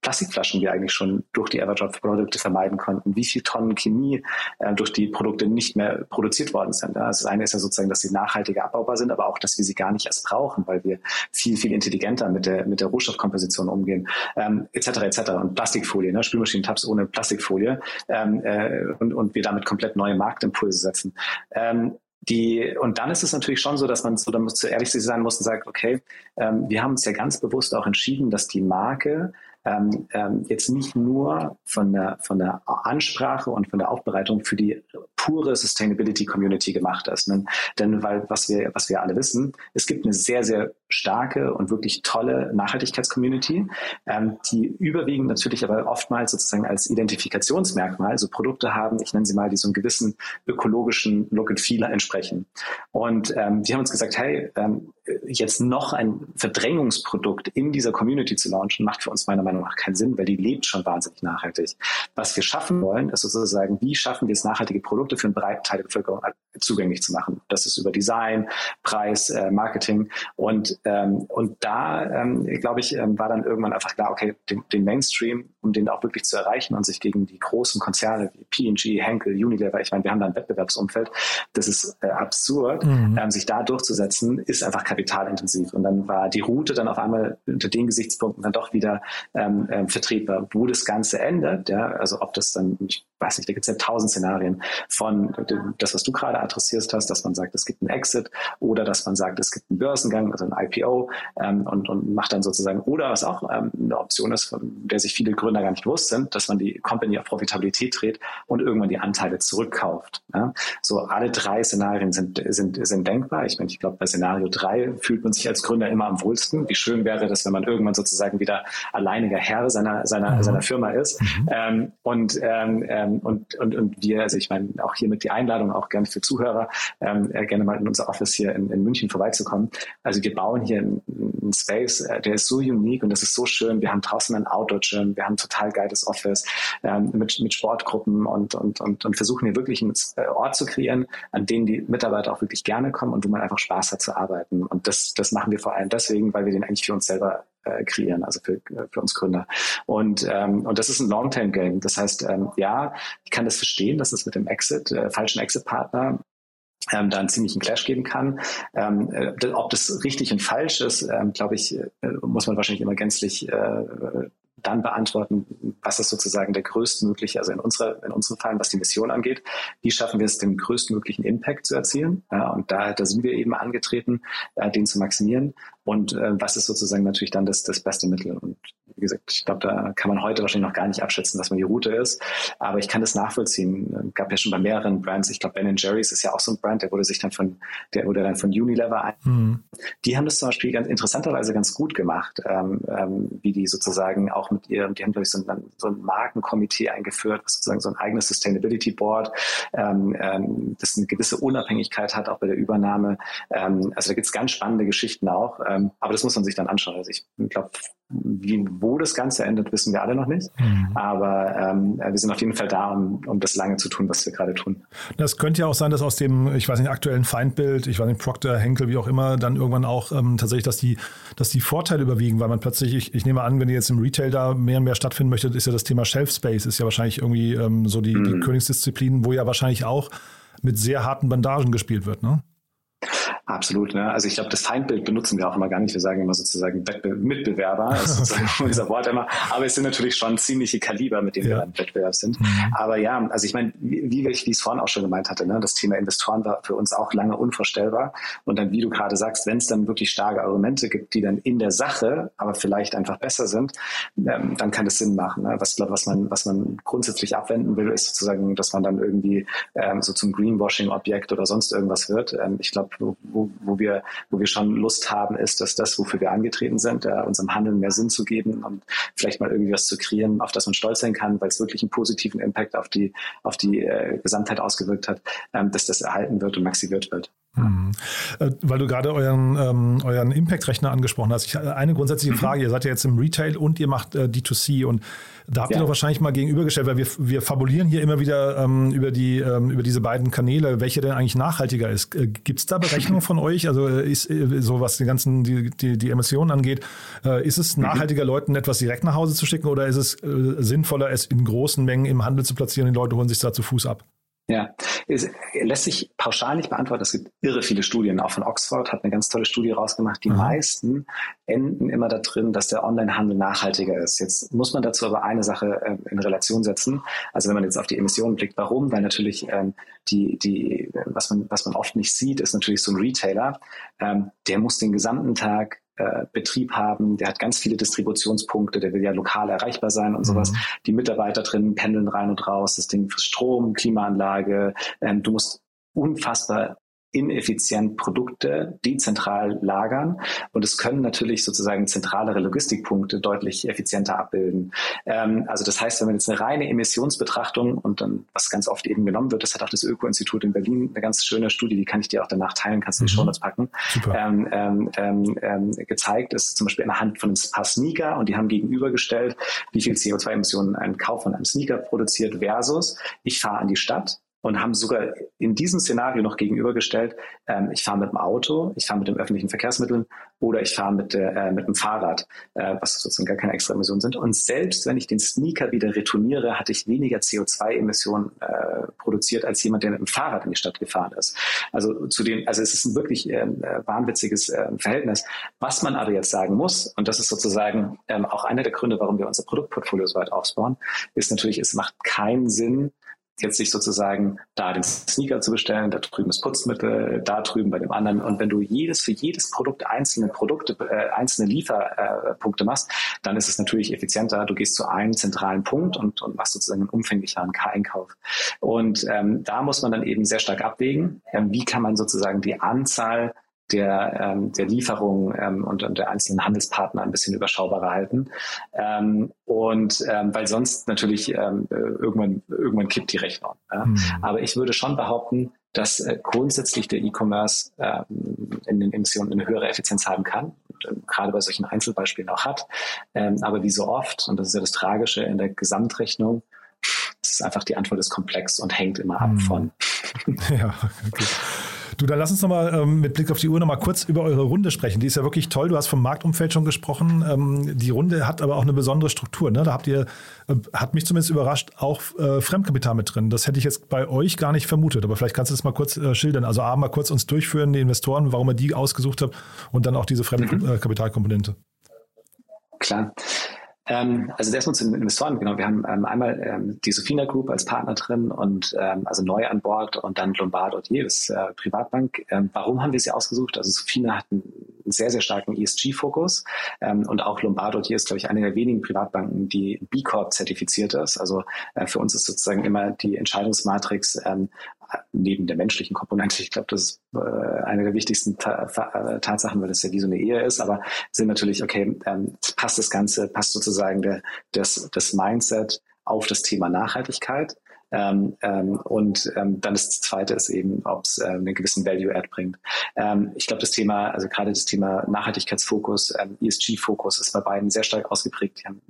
S4: Plastikflaschen wir eigentlich schon durch die Everdrop-Produkte vermeiden konnten, wie viel Tonnen Chemie äh, durch die Produkte nicht mehr produziert worden sind. Ja. Also das eine ist ja sozusagen, dass sie nachhaltiger abbaubar sind, aber auch, dass wir sie gar nicht erst brauchen, weil wir viel, viel intelligenter mit der, mit der Rohstoffkomposition umgehen, ähm, etc. etc. Und Plastikfolie, ne, Spülmaschinentabs ohne Plastikfolie ähm, äh, und, und wir damit komplett neue Marktimpulse setzen. Ähm, die, und dann ist es natürlich schon so, dass man so, da muss zu ehrlich sein muss und sagt, okay, ähm, wir haben uns ja ganz bewusst auch entschieden, dass die Marke ähm, ähm, jetzt nicht nur von der, von der Ansprache und von der Aufbereitung für die pure Sustainability Community gemacht ist. Ne? Denn weil, was wir, was wir alle wissen, es gibt eine sehr, sehr starke und wirklich tolle Nachhaltigkeitscommunity, ähm, die überwiegend natürlich aber oftmals sozusagen als Identifikationsmerkmal so Produkte haben, ich nenne sie mal, die so einem gewissen ökologischen Look and Feel entsprechen. Und ähm, wir haben uns gesagt, hey, ähm, jetzt noch ein Verdrängungsprodukt in dieser Community zu launchen, macht für uns meiner Meinung nach keinen Sinn, weil die lebt schon wahnsinnig nachhaltig. Was wir schaffen wollen, ist sozusagen, wie schaffen wir es, nachhaltige Produkte für einen breiten Teil der Bevölkerung zugänglich zu machen. Das ist über Design, Preis, äh, Marketing und ähm, und da ähm, glaube ich ähm, war dann irgendwann einfach klar, okay, den, den Mainstream, um den auch wirklich zu erreichen und sich gegen die großen Konzerne wie P&G, Henkel, Unilever, ich meine, wir haben da ein Wettbewerbsumfeld, das ist äh, absurd, mhm. ähm, sich da durchzusetzen, ist einfach kapitalintensiv. Und dann war die Route dann auf einmal unter den Gesichtspunkten dann doch wieder ähm, äh, vertretbar. Wo das Ganze endet, ja, also ob das dann, ich weiß nicht, da gibt es ja tausend Szenarien von das, was du gerade adressierst hast, dass man sagt, es gibt einen Exit oder dass man sagt, es gibt einen Börsengang, also ein IPO ähm, und, und macht dann sozusagen, oder was auch ähm, eine Option ist, von der sich viele Gründer gar nicht bewusst sind, dass man die Company auf Profitabilität dreht und irgendwann die Anteile zurückkauft. Ja? So alle drei Szenarien sind, sind, sind denkbar. Ich meine, ich glaube, bei Szenario drei fühlt man sich als Gründer immer am wohlsten. Wie schön wäre das, wenn man irgendwann sozusagen wieder alleiniger Herr seiner, seiner, mhm. seiner Firma ist. Mhm. Ähm, und ähm, ähm, und, und, und wir, also ich meine, auch hier mit die Einladung, auch gerne für Zuhörer, ähm, äh, gerne mal in unser Office hier in, in München vorbeizukommen. Also wir bauen hier einen, einen Space, äh, der ist so unique und das ist so schön. Wir haben draußen ein Outdoor-Gym, wir haben ein total geiles Office ähm, mit, mit Sportgruppen und, und, und, und versuchen hier wirklich einen äh, Ort zu kreieren, an dem die Mitarbeiter auch wirklich gerne kommen und wo man einfach Spaß hat zu arbeiten. Und das, das machen wir vor allem deswegen, weil wir den eigentlich für uns selber äh, kreieren, also für, für uns Gründer. Und, ähm, und das ist ein Long-Term-Game. Das heißt, ähm, ja, ich kann das verstehen, dass es mit dem Exit, äh, falschen Exit-Partner ähm, da einen ziemlichen Clash geben kann. Ähm, äh, ob das richtig und falsch ist, ähm, glaube ich, äh, muss man wahrscheinlich immer gänzlich äh, dann beantworten, was ist sozusagen der größtmögliche, also in unserer, in unserem Fall, was die Mission angeht, wie schaffen wir es, den größtmöglichen Impact zu erzielen? Ja, und da, da sind wir eben angetreten, äh, den zu maximieren. Und äh, was ist sozusagen natürlich dann das, das beste Mittel? Und wie gesagt, ich glaube, da kann man heute wahrscheinlich noch gar nicht abschätzen, was man die Route ist. Aber ich kann das nachvollziehen. Es gab ja schon bei mehreren Brands, ich glaube, Ben Jerry's ist ja auch so ein Brand, der wurde sich dann von, der wurde dann von Unilever ein. Mhm. Die haben das zum Beispiel ganz interessanterweise ganz gut gemacht, ähm, ähm, wie die sozusagen auch mit ihrem, die haben, glaube ich, so ein, so ein Markenkomitee eingeführt, was sozusagen so ein eigenes Sustainability Board, ähm, ähm, das eine gewisse Unabhängigkeit hat, auch bei der Übernahme. Ähm, also da gibt es ganz spannende Geschichten auch. Ähm, aber das muss man sich dann anschauen. Also ich glaube, wie, wo das Ganze endet, wissen wir alle noch nicht. Mhm. Aber ähm, wir sind auf jeden Fall da, um, um das lange zu tun, was wir gerade tun.
S3: Das könnte ja auch sein, dass aus dem, ich weiß nicht, aktuellen Feindbild, ich weiß nicht, Procter, Henkel, wie auch immer, dann irgendwann auch ähm, tatsächlich, dass die, dass die Vorteile überwiegen, weil man plötzlich, ich, ich nehme an, wenn ihr jetzt im Retail da mehr und mehr stattfinden möchtet, ist ja das Thema Shelf Space, ist ja wahrscheinlich irgendwie ähm, so die, mhm. die Königsdisziplin, wo ja wahrscheinlich auch mit sehr harten Bandagen gespielt wird, ne?
S4: Absolut. Ne? Also ich glaube, das Feindbild benutzen wir auch immer gar nicht. Wir sagen immer sozusagen Wettbe Mitbewerber, ist sozusagen unser Wort immer. Aber es sind natürlich schon ziemliche Kaliber, mit denen ja. wir im Wettbewerb sind. Mhm. Aber ja, also ich meine, wie, wie ich es vorhin auch schon gemeint hatte, ne? das Thema Investoren war für uns auch lange unvorstellbar. Und dann, wie du gerade sagst, wenn es dann wirklich starke Argumente gibt, die dann in der Sache aber vielleicht einfach besser sind, ähm, dann kann das Sinn machen. Ne? Was, glaub, was, man, was man grundsätzlich abwenden will, ist sozusagen, dass man dann irgendwie ähm, so zum Greenwashing-Objekt oder sonst irgendwas wird. Ähm, ich glaube, wo wo, wir, wo wir schon Lust haben, ist, dass das, wofür wir angetreten sind, äh, unserem Handeln mehr Sinn zu geben und vielleicht mal irgendwie was zu kreieren, auf das man stolz sein kann, weil es wirklich einen positiven Impact auf die, auf die äh, Gesamtheit ausgewirkt hat, ähm, dass das erhalten wird und maximiert wird.
S3: Mhm. Äh, weil du gerade euren, ähm, euren Impact-Rechner angesprochen hast. Ich, äh, eine grundsätzliche mhm. Frage. Ihr seid ja jetzt im Retail und ihr macht äh, D2C und da habt ja. ihr doch wahrscheinlich mal gegenübergestellt, weil wir, wir fabulieren hier immer wieder ähm, über, die, ähm, über diese beiden Kanäle, welche denn eigentlich nachhaltiger ist. Äh, Gibt es da Berechnungen von euch? Also äh, ist äh, so, was die ganzen, die, die, die Emissionen angeht, äh, ist es mhm. nachhaltiger, Leuten etwas direkt nach Hause zu schicken oder ist es sinnvoller, es in großen Mengen im Handel zu platzieren? Die Leute holen sich da zu Fuß ab?
S4: Ja, es lässt sich pauschal nicht beantworten. Es gibt irre viele Studien. Auch von Oxford hat eine ganz tolle Studie rausgemacht. Die mhm. meisten enden immer da drin, dass der Onlinehandel nachhaltiger ist. Jetzt muss man dazu aber eine Sache äh, in Relation setzen. Also wenn man jetzt auf die Emissionen blickt, warum? Weil natürlich ähm, die, die, was man, was man oft nicht sieht, ist natürlich so ein Retailer, ähm, der muss den gesamten Tag äh, Betrieb haben, der hat ganz viele Distributionspunkte, der will ja lokal erreichbar sein und sowas. Mhm. Die Mitarbeiter drin pendeln rein und raus, das Ding für Strom, Klimaanlage, ähm, du musst unfassbar ineffizient Produkte dezentral lagern und es können natürlich sozusagen zentralere Logistikpunkte deutlich effizienter abbilden. Ähm, also das heißt, wenn man jetzt eine reine Emissionsbetrachtung und dann, was ganz oft eben genommen wird, das hat auch das Öko-Institut in Berlin eine ganz schöne Studie, die kann ich dir auch danach teilen, kannst du die mhm. Show packen, ähm, ähm, ähm, ähm, gezeigt ist zum Beispiel anhand von ein paar Sneaker und die haben gegenübergestellt, wie viel CO2-Emissionen ein Kauf von einem Sneaker produziert versus ich fahre an die Stadt und haben sogar in diesem Szenario noch gegenübergestellt, ähm, ich fahre mit dem Auto, ich fahre mit den öffentlichen Verkehrsmitteln oder ich fahre mit, äh, mit dem Fahrrad, äh, was sozusagen gar keine extra Emissionen sind. Und selbst wenn ich den Sneaker wieder retourniere, hatte ich weniger CO2-Emissionen äh, produziert als jemand, der mit dem Fahrrad in die Stadt gefahren ist. Also zu den, also es ist ein wirklich ähm, äh, wahnwitziges äh, Verhältnis. Was man aber jetzt sagen muss, und das ist sozusagen ähm, auch einer der Gründe, warum wir unser Produktportfolio so weit aufbauen, ist natürlich, es macht keinen Sinn, jetzt sich sozusagen da den Sneaker zu bestellen, da drüben das Putzmittel, da drüben bei dem anderen. Und wenn du jedes für jedes Produkt einzelne Produkte, äh, einzelne Lieferpunkte machst, dann ist es natürlich effizienter. Du gehst zu einem zentralen Punkt und, und machst sozusagen einen umfänglicheren Einkauf. Und ähm, da muss man dann eben sehr stark abwägen, ähm, wie kann man sozusagen die Anzahl der, ähm, der Lieferung ähm, und, und der einzelnen Handelspartner ein bisschen überschaubarer halten. Ähm, und ähm, weil sonst natürlich ähm, irgendwann, irgendwann kippt die Rechnung. Ja? Mhm. Aber ich würde schon behaupten, dass äh, grundsätzlich der E-Commerce äh, in den Emissionen eine höhere Effizienz haben kann und äh, gerade bei solchen Einzelbeispielen auch hat. Ähm, aber wie so oft, und das ist ja das Tragische in der Gesamtrechnung, es ist einfach die Antwort ist komplex und hängt immer ab mhm. von.
S3: Ja, okay. Du, dann lass uns nochmal ähm, mit Blick auf die Uhr nochmal kurz über eure Runde sprechen. Die ist ja wirklich toll. Du hast vom Marktumfeld schon gesprochen. Ähm, die Runde hat aber auch eine besondere Struktur. Ne? Da habt ihr, äh, hat mich zumindest überrascht, auch äh, Fremdkapital mit drin. Das hätte ich jetzt bei euch gar nicht vermutet. Aber vielleicht kannst du das mal kurz äh, schildern. Also A, mal kurz uns durchführen, die Investoren, warum ihr die ausgesucht habt und dann auch diese Fremdkapitalkomponente.
S4: Mhm. Klar. Ähm, also erstmal zu den Investoren, genau. Wir haben ähm, einmal ähm, die Sofina Group als Partner drin und ähm, also neu an Bord und dann Lombardo das äh, Privatbank. Ähm, warum haben wir sie ausgesucht? Also Sofina hat einen, sehr, sehr starken ESG-Fokus ähm, und auch Lombardo ist, glaube ich, eine der wenigen Privatbanken, die B Corp zertifiziert ist. Also äh, für uns ist sozusagen immer die Entscheidungsmatrix ähm, neben der menschlichen Komponente, ich glaube, das ist äh, eine der wichtigsten Ta äh, Tatsachen, weil das ja wie so eine Ehe ist, aber sind natürlich, okay, ähm, passt das Ganze, passt sozusagen der, das, das Mindset auf das Thema Nachhaltigkeit. Ähm, ähm, und ähm, dann das Zweite ist eben, ob es äh, einen gewissen Value-Add bringt. Ähm, ich glaube, das Thema, also gerade das Thema Nachhaltigkeitsfokus, ähm, ESG-Fokus ist bei beiden sehr stark ausgeprägt. Die haben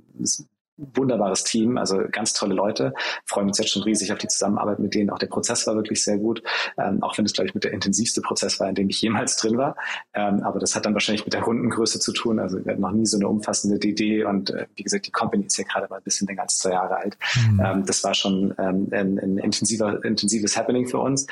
S4: wunderbares Team, also ganz tolle Leute. Freuen uns jetzt schon riesig auf die Zusammenarbeit mit denen. Auch der Prozess war wirklich sehr gut, ähm, auch wenn es, glaube ich, mit der intensivste Prozess war, in dem ich jemals drin war. Ähm, aber das hat dann wahrscheinlich mit der Rundengröße zu tun. Also wir hatten noch nie so eine umfassende DD und äh, wie gesagt, die Company ist ja gerade mal ein bisschen länger als zwei Jahre alt. Mhm. Ähm, das war schon ähm, ein, ein intensiver, intensives Happening für uns.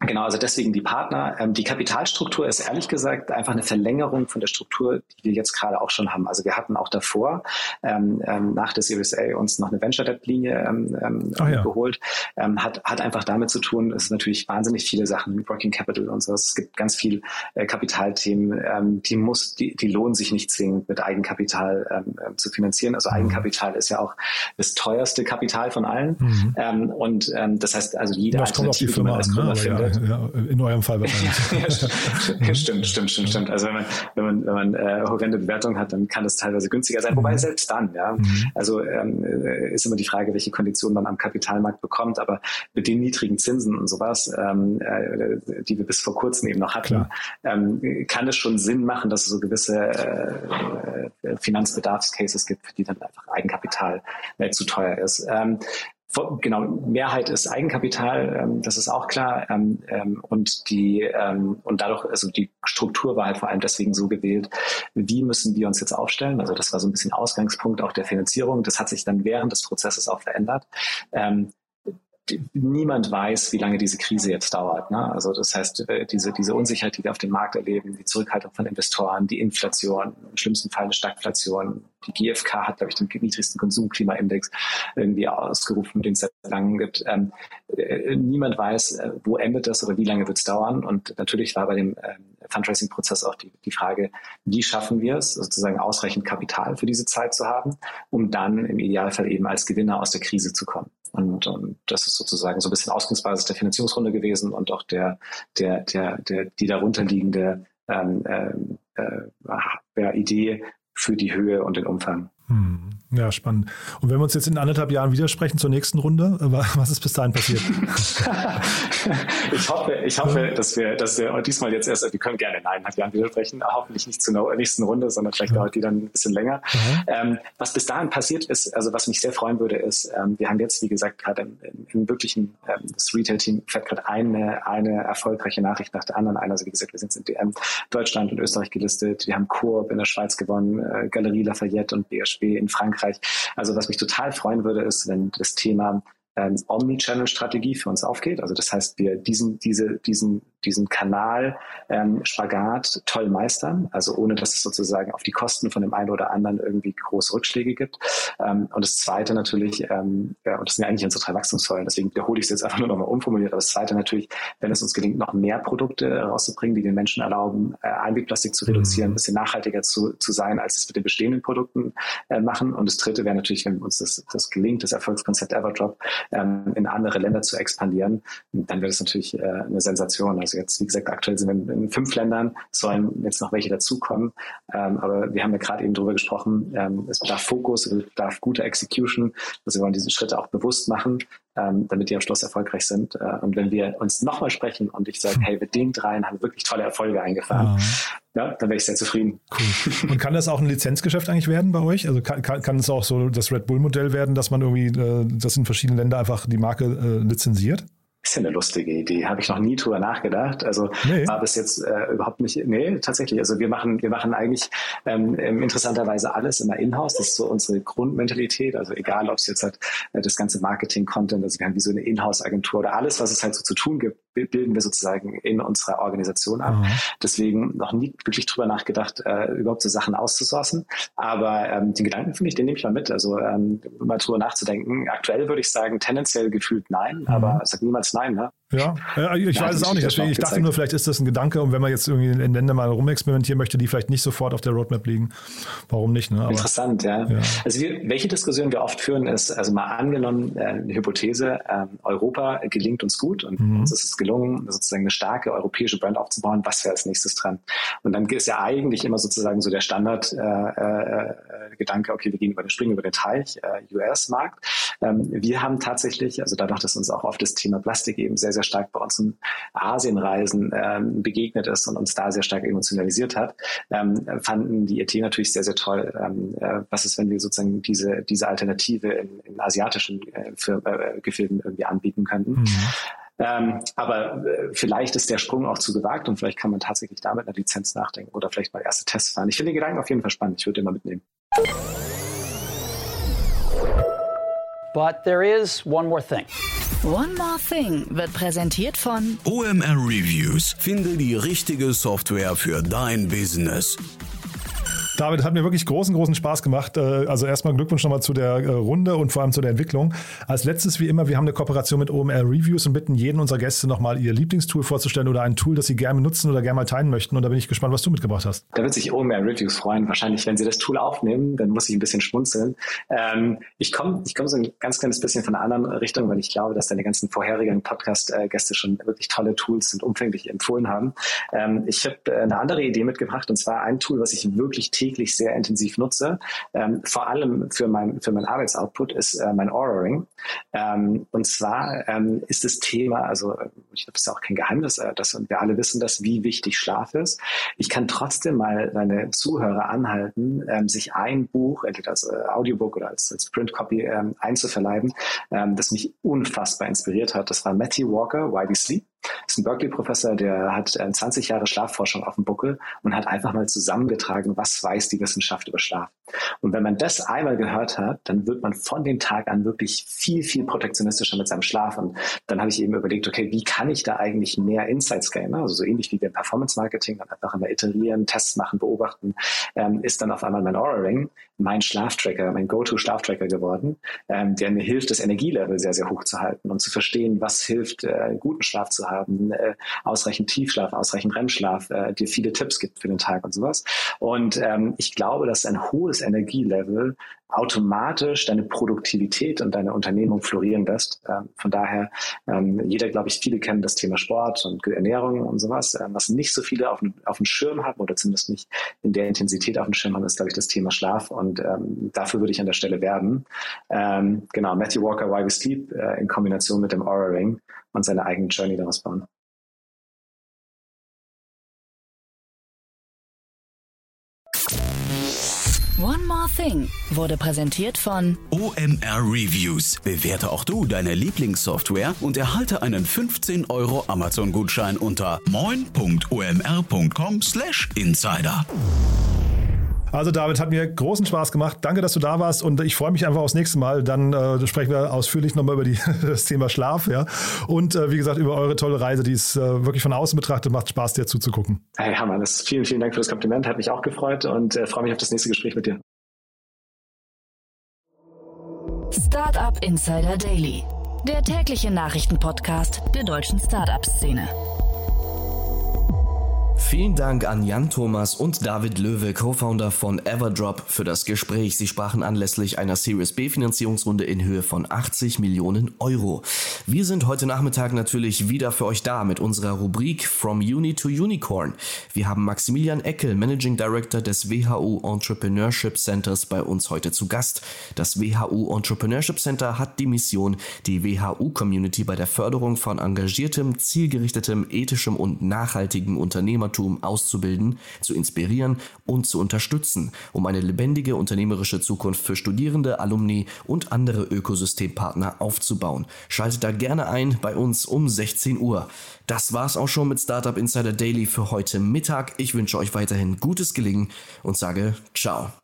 S4: Genau, also deswegen die Partner. Ähm, die Kapitalstruktur ist ehrlich gesagt einfach eine Verlängerung von der Struktur, die wir jetzt gerade auch schon haben. Also wir hatten auch davor ähm, ähm, nach der Series A uns noch eine Venture Debt Linie ähm ja. geholt. Ähm, hat, hat einfach damit zu tun, es ist natürlich wahnsinnig viele Sachen, Working Capital und so. Es gibt ganz viel äh, Kapitalthemen, die muss, die, die lohnen sich nicht zwingend mit Eigenkapital zu finanzieren. Also mhm. Eigenkapital ist ja auch das teuerste Kapital von allen. Mhm. Und das heißt, also jede
S3: das Alternative, die man als Gründer ne? Ja, in eurem Fall wahrscheinlich.
S4: ja, stimmt, stimmt, stimmt, stimmt. Also wenn man, wenn man, wenn man äh, horrende Bewertungen hat, dann kann das teilweise günstiger sein. Mhm. Wobei selbst dann, ja. Mhm. Also ähm, äh, ist immer die Frage, welche Konditionen man am Kapitalmarkt bekommt. Aber mit den niedrigen Zinsen und sowas, ähm, äh, die wir bis vor kurzem eben noch hatten, ähm, kann es schon Sinn machen, dass es so gewisse äh, äh Finanzbedarfscases gibt, für die dann einfach Eigenkapital äh, zu teuer ist. Ähm, genau, Mehrheit ist Eigenkapital, ähm, das ist auch klar. Ähm, ähm, und die ähm, und dadurch, also die Struktur war halt vor allem deswegen so gewählt, wie müssen wir uns jetzt aufstellen? Also das war so ein bisschen Ausgangspunkt auch der Finanzierung. Das hat sich dann während des Prozesses auch verändert. Ähm, niemand weiß, wie lange diese Krise jetzt dauert. Ne? Also das heißt, äh, diese, diese Unsicherheit, die wir auf dem Markt erleben, die Zurückhaltung von Investoren, die Inflation, im schlimmsten Fall eine Stagflation, die GfK hat, glaube ich, den niedrigsten Konsumklimaindex irgendwie ausgerufen, den es seit langem gibt. Ähm, äh, niemand weiß, äh, wo endet das oder wie lange wird es dauern. Und natürlich war bei dem ähm, Fundraising-Prozess auch die, die Frage, wie schaffen wir es, sozusagen ausreichend Kapital für diese Zeit zu haben, um dann im Idealfall eben als Gewinner aus der Krise zu kommen. Und, und das ist sozusagen so ein bisschen Ausgangsbasis der Finanzierungsrunde gewesen und auch der, der, der, der die darunterliegende ähm, äh, äh, Idee für die Höhe und den Umfang.
S3: Hm. Ja, spannend. Und wenn wir uns jetzt in anderthalb Jahren widersprechen zur nächsten Runde, äh, was ist bis dahin passiert?
S4: ich hoffe, ich hoffe, dass wir, dass wir diesmal jetzt erst, wir können gerne in eineinhalb Jahren widersprechen, hoffentlich nicht zur nächsten Runde, sondern vielleicht dauert die dann ein bisschen länger. Mhm. Ähm, was bis dahin passiert ist, also was mich sehr freuen würde, ist, ähm, wir haben jetzt, wie gesagt, gerade im, im, wirklichen, ähm, das Retail-Team fährt gerade eine, eine erfolgreiche Nachricht nach der anderen ein. Also wie gesagt, wir sind in DM Deutschland und Österreich gelistet, wir haben Coop in der Schweiz gewonnen, äh, Galerie Lafayette und BHB in Frankreich. Also was mich total freuen würde, ist, wenn das Thema ähm, Omnichannel-Strategie für uns aufgeht. Also das heißt, wir diesen, diese, diesen diesen Kanal ähm, Spagat toll meistern, also ohne dass es sozusagen auf die Kosten von dem einen oder anderen irgendwie große Rückschläge gibt. Ähm, und das Zweite natürlich, ähm, ja, und das sind ja eigentlich unsere drei Wachstumssäulen, deswegen wiederhole ich es jetzt einfach nur nochmal umformuliert, aber das Zweite natürlich, wenn es uns gelingt, noch mehr Produkte rauszubringen, die den Menschen erlauben, äh, Einwegplastik zu reduzieren, mhm. ein bisschen nachhaltiger zu, zu sein, als es mit den bestehenden Produkten äh, machen. Und das Dritte wäre natürlich, wenn uns das, das gelingt, das Erfolgskonzept Everdrop ähm, in andere Länder zu expandieren, dann wäre das natürlich äh, eine Sensation. Also jetzt, wie gesagt, aktuell sind wir in, fünf Ländern, sollen jetzt noch welche dazukommen. Ähm, aber wir haben ja gerade eben darüber gesprochen, ähm, es bedarf Fokus, es bedarf guter Execution. Also wir wollen diese Schritte auch bewusst machen, ähm, damit die am Schluss erfolgreich sind. Äh, und wenn wir uns nochmal sprechen und ich sage, hey, mit den dreien haben wir wirklich tolle Erfolge eingefahren, ja. dann wäre ich sehr zufrieden.
S3: Cool. Und kann das auch ein Lizenzgeschäft eigentlich werden bei euch? Also kann, kann, kann es auch so das Red Bull-Modell werden, dass man irgendwie äh, das in verschiedenen Ländern einfach die Marke äh, lizenziert?
S4: Ist ja eine lustige Idee. Habe ich noch nie drüber nachgedacht. Also nee. war bis jetzt äh, überhaupt nicht. Nee, tatsächlich. Also wir machen, wir machen eigentlich ähm, interessanterweise alles immer in-house. Das ist so unsere Grundmentalität. Also egal, ob es jetzt halt äh, das ganze Marketing-Content, also wir haben wie so eine Inhouse-Agentur oder alles, was es halt so zu tun gibt, bilden wir sozusagen in unserer Organisation ab. Mhm. Deswegen noch nie wirklich drüber nachgedacht, äh, überhaupt so Sachen auszusourcen. Aber ähm, den Gedanken finde ich, den nehme ich mal mit. Also ähm, mal drüber nachzudenken. Aktuell würde ich sagen, tendenziell gefühlt nein, mhm. aber sag niemals nein. Ne?
S3: Ja, ich ja, weiß es auch nicht. Deswegen, ich dachte nur, vielleicht ist das ein Gedanke und wenn man jetzt irgendwie in Ländern mal rumexperimentieren möchte, die vielleicht nicht sofort auf der Roadmap liegen, warum nicht? Ne?
S4: Aber, Interessant, ja. ja. Also wir, welche Diskussion wir oft führen, ist, also mal angenommen, äh, eine Hypothese, äh, Europa gelingt uns gut und mhm. uns ist es gelungen, sozusagen eine starke europäische Brand aufzubauen, was wäre als nächstes dran? Und dann ist ja eigentlich immer sozusagen so der Standard-Gedanke, äh, äh okay, wir gehen über den Springen über den Teich, äh, US-Markt. Ähm, wir haben tatsächlich, also dadurch, dass uns auch oft das Thema Plastik eben sehr, sehr stark bei unseren Asienreisen ähm, begegnet ist und uns da sehr stark emotionalisiert hat, ähm, fanden die ET natürlich sehr, sehr toll. Ähm, äh, was ist, wenn wir sozusagen diese, diese Alternative in, in asiatischen äh, für, äh, Gefilden irgendwie anbieten könnten? Mhm. Ähm, aber äh, vielleicht ist der Sprung auch zu gewagt und vielleicht kann man tatsächlich damit eine Lizenz nachdenken oder vielleicht mal erste Tests fahren. Ich finde den Gedanken auf jeden Fall spannend. Ich würde den mal mitnehmen.
S1: But there is one more thing. One More Thing wird präsentiert von
S5: OMR Reviews. Finde die richtige Software für dein Business.
S3: David, hat mir wirklich großen, großen Spaß gemacht. Äh, also erstmal Glückwunsch nochmal zu der äh, Runde und vor allem zu der Entwicklung. Als letztes, wie immer, wir haben eine Kooperation mit OMR Reviews und bitten jeden unserer Gäste nochmal ihr Lieblingstool vorzustellen oder ein Tool, das sie gerne nutzen oder gerne mal teilen möchten. Und da bin ich gespannt, was du mitgebracht hast.
S4: Da wird sich OMR Reviews freuen. Wahrscheinlich, wenn sie das Tool aufnehmen, dann muss ich ein bisschen schmunzeln. Ähm, ich komme ich komm so ein ganz kleines bisschen von einer anderen Richtung, weil ich glaube, dass deine ganzen vorherigen Podcast-Gäste schon wirklich tolle Tools und umfänglich empfohlen haben. Ähm, ich habe äh, eine andere Idee mitgebracht und zwar ein Tool, was ich wirklich täglich sehr intensiv nutze, ähm, vor allem für mein, für mein Arbeitsoutput, ist äh, mein Aura-Ring. Ähm, und zwar ähm, ist das Thema, also ich glaube, es ist auch kein Geheimnis, äh, dass wir alle wissen, dass wie wichtig Schlaf ist. Ich kann trotzdem mal deine Zuhörer anhalten, ähm, sich ein Buch, entweder als äh, Audiobook oder als, als Print-Copy ähm, einzuverleiben, ähm, das mich unfassbar inspiriert hat. Das war Matthew Walker, Why We Sleep. Das ist ein Berkeley-Professor, der hat 20 Jahre Schlafforschung auf dem Buckel und hat einfach mal zusammengetragen, was weiß die Wissenschaft über Schlaf. Und wenn man das einmal gehört hat, dann wird man von dem Tag an wirklich viel, viel protektionistischer mit seinem Schlaf. Und dann habe ich eben überlegt, okay, wie kann ich da eigentlich mehr Insights gainen? Also so ähnlich wie wir Performance Marketing, dann einfach immer iterieren, Tests machen, beobachten, ähm, ist dann auf einmal mein Aura Ring mein Schlaftracker, mein Go-To-Schlaftracker geworden, ähm, der mir hilft, das Energielevel sehr, sehr hoch zu halten und zu verstehen, was hilft, äh, guten Schlaf zu haben, äh, ausreichend Tiefschlaf, ausreichend REM-Schlaf, äh, dir viele Tipps gibt für den Tag und sowas. Und ähm, ich glaube, dass ein hohes Energielevel automatisch deine Produktivität und deine Unternehmung florieren lässt. Ähm, von daher, ähm, jeder, glaube ich, viele kennen das Thema Sport und Ernährung und sowas. Ähm, was nicht so viele auf, auf dem Schirm haben oder zumindest nicht in der Intensität auf dem Schirm haben, ist, glaube ich, das Thema Schlaf. Und ähm, dafür würde ich an der Stelle werben. Ähm, genau, Matthew Walker, Why We Sleep äh, in Kombination mit dem Aura Ring und seine eigene Journey daraus bauen.
S1: One More Thing wurde präsentiert von
S5: OMR Reviews. Bewerte auch du deine Lieblingssoftware und erhalte einen 15 Euro Amazon-Gutschein unter moin.omr.com/insider.
S3: Also David, hat mir großen Spaß gemacht. Danke, dass du da warst und ich freue mich einfach aufs nächste Mal. Dann äh, sprechen wir ausführlich nochmal über die, das Thema Schlaf, ja. Und äh, wie gesagt, über eure tolle Reise, die ist äh, wirklich von außen betrachtet, macht Spaß, dir zuzugucken.
S4: Hey Hermann, vielen, vielen Dank für das Kompliment, hat mich auch gefreut und äh, freue mich auf das nächste Gespräch mit dir.
S1: Startup Insider Daily, der tägliche Nachrichtenpodcast der deutschen Startup-Szene.
S2: Vielen Dank an Jan Thomas und David Löwe, Co-Founder von Everdrop, für das Gespräch. Sie sprachen anlässlich einer Series B Finanzierungsrunde in Höhe von 80 Millionen Euro. Wir sind heute Nachmittag natürlich wieder für euch da mit unserer Rubrik From Uni to Unicorn. Wir haben Maximilian Eckel, Managing Director des WHU Entrepreneurship Centers, bei uns heute zu Gast. Das WHU Entrepreneurship Center hat die Mission, die WHU-Community bei der Förderung von engagiertem, zielgerichtetem, ethischem und nachhaltigem Unternehmertum Unternehmertum auszubilden, zu inspirieren und zu unterstützen, um eine lebendige unternehmerische Zukunft für Studierende, Alumni und andere Ökosystempartner aufzubauen. Schaltet da gerne ein bei uns um 16 Uhr. Das war's auch schon mit Startup Insider Daily für heute Mittag. Ich wünsche euch weiterhin gutes Gelingen und sage ciao.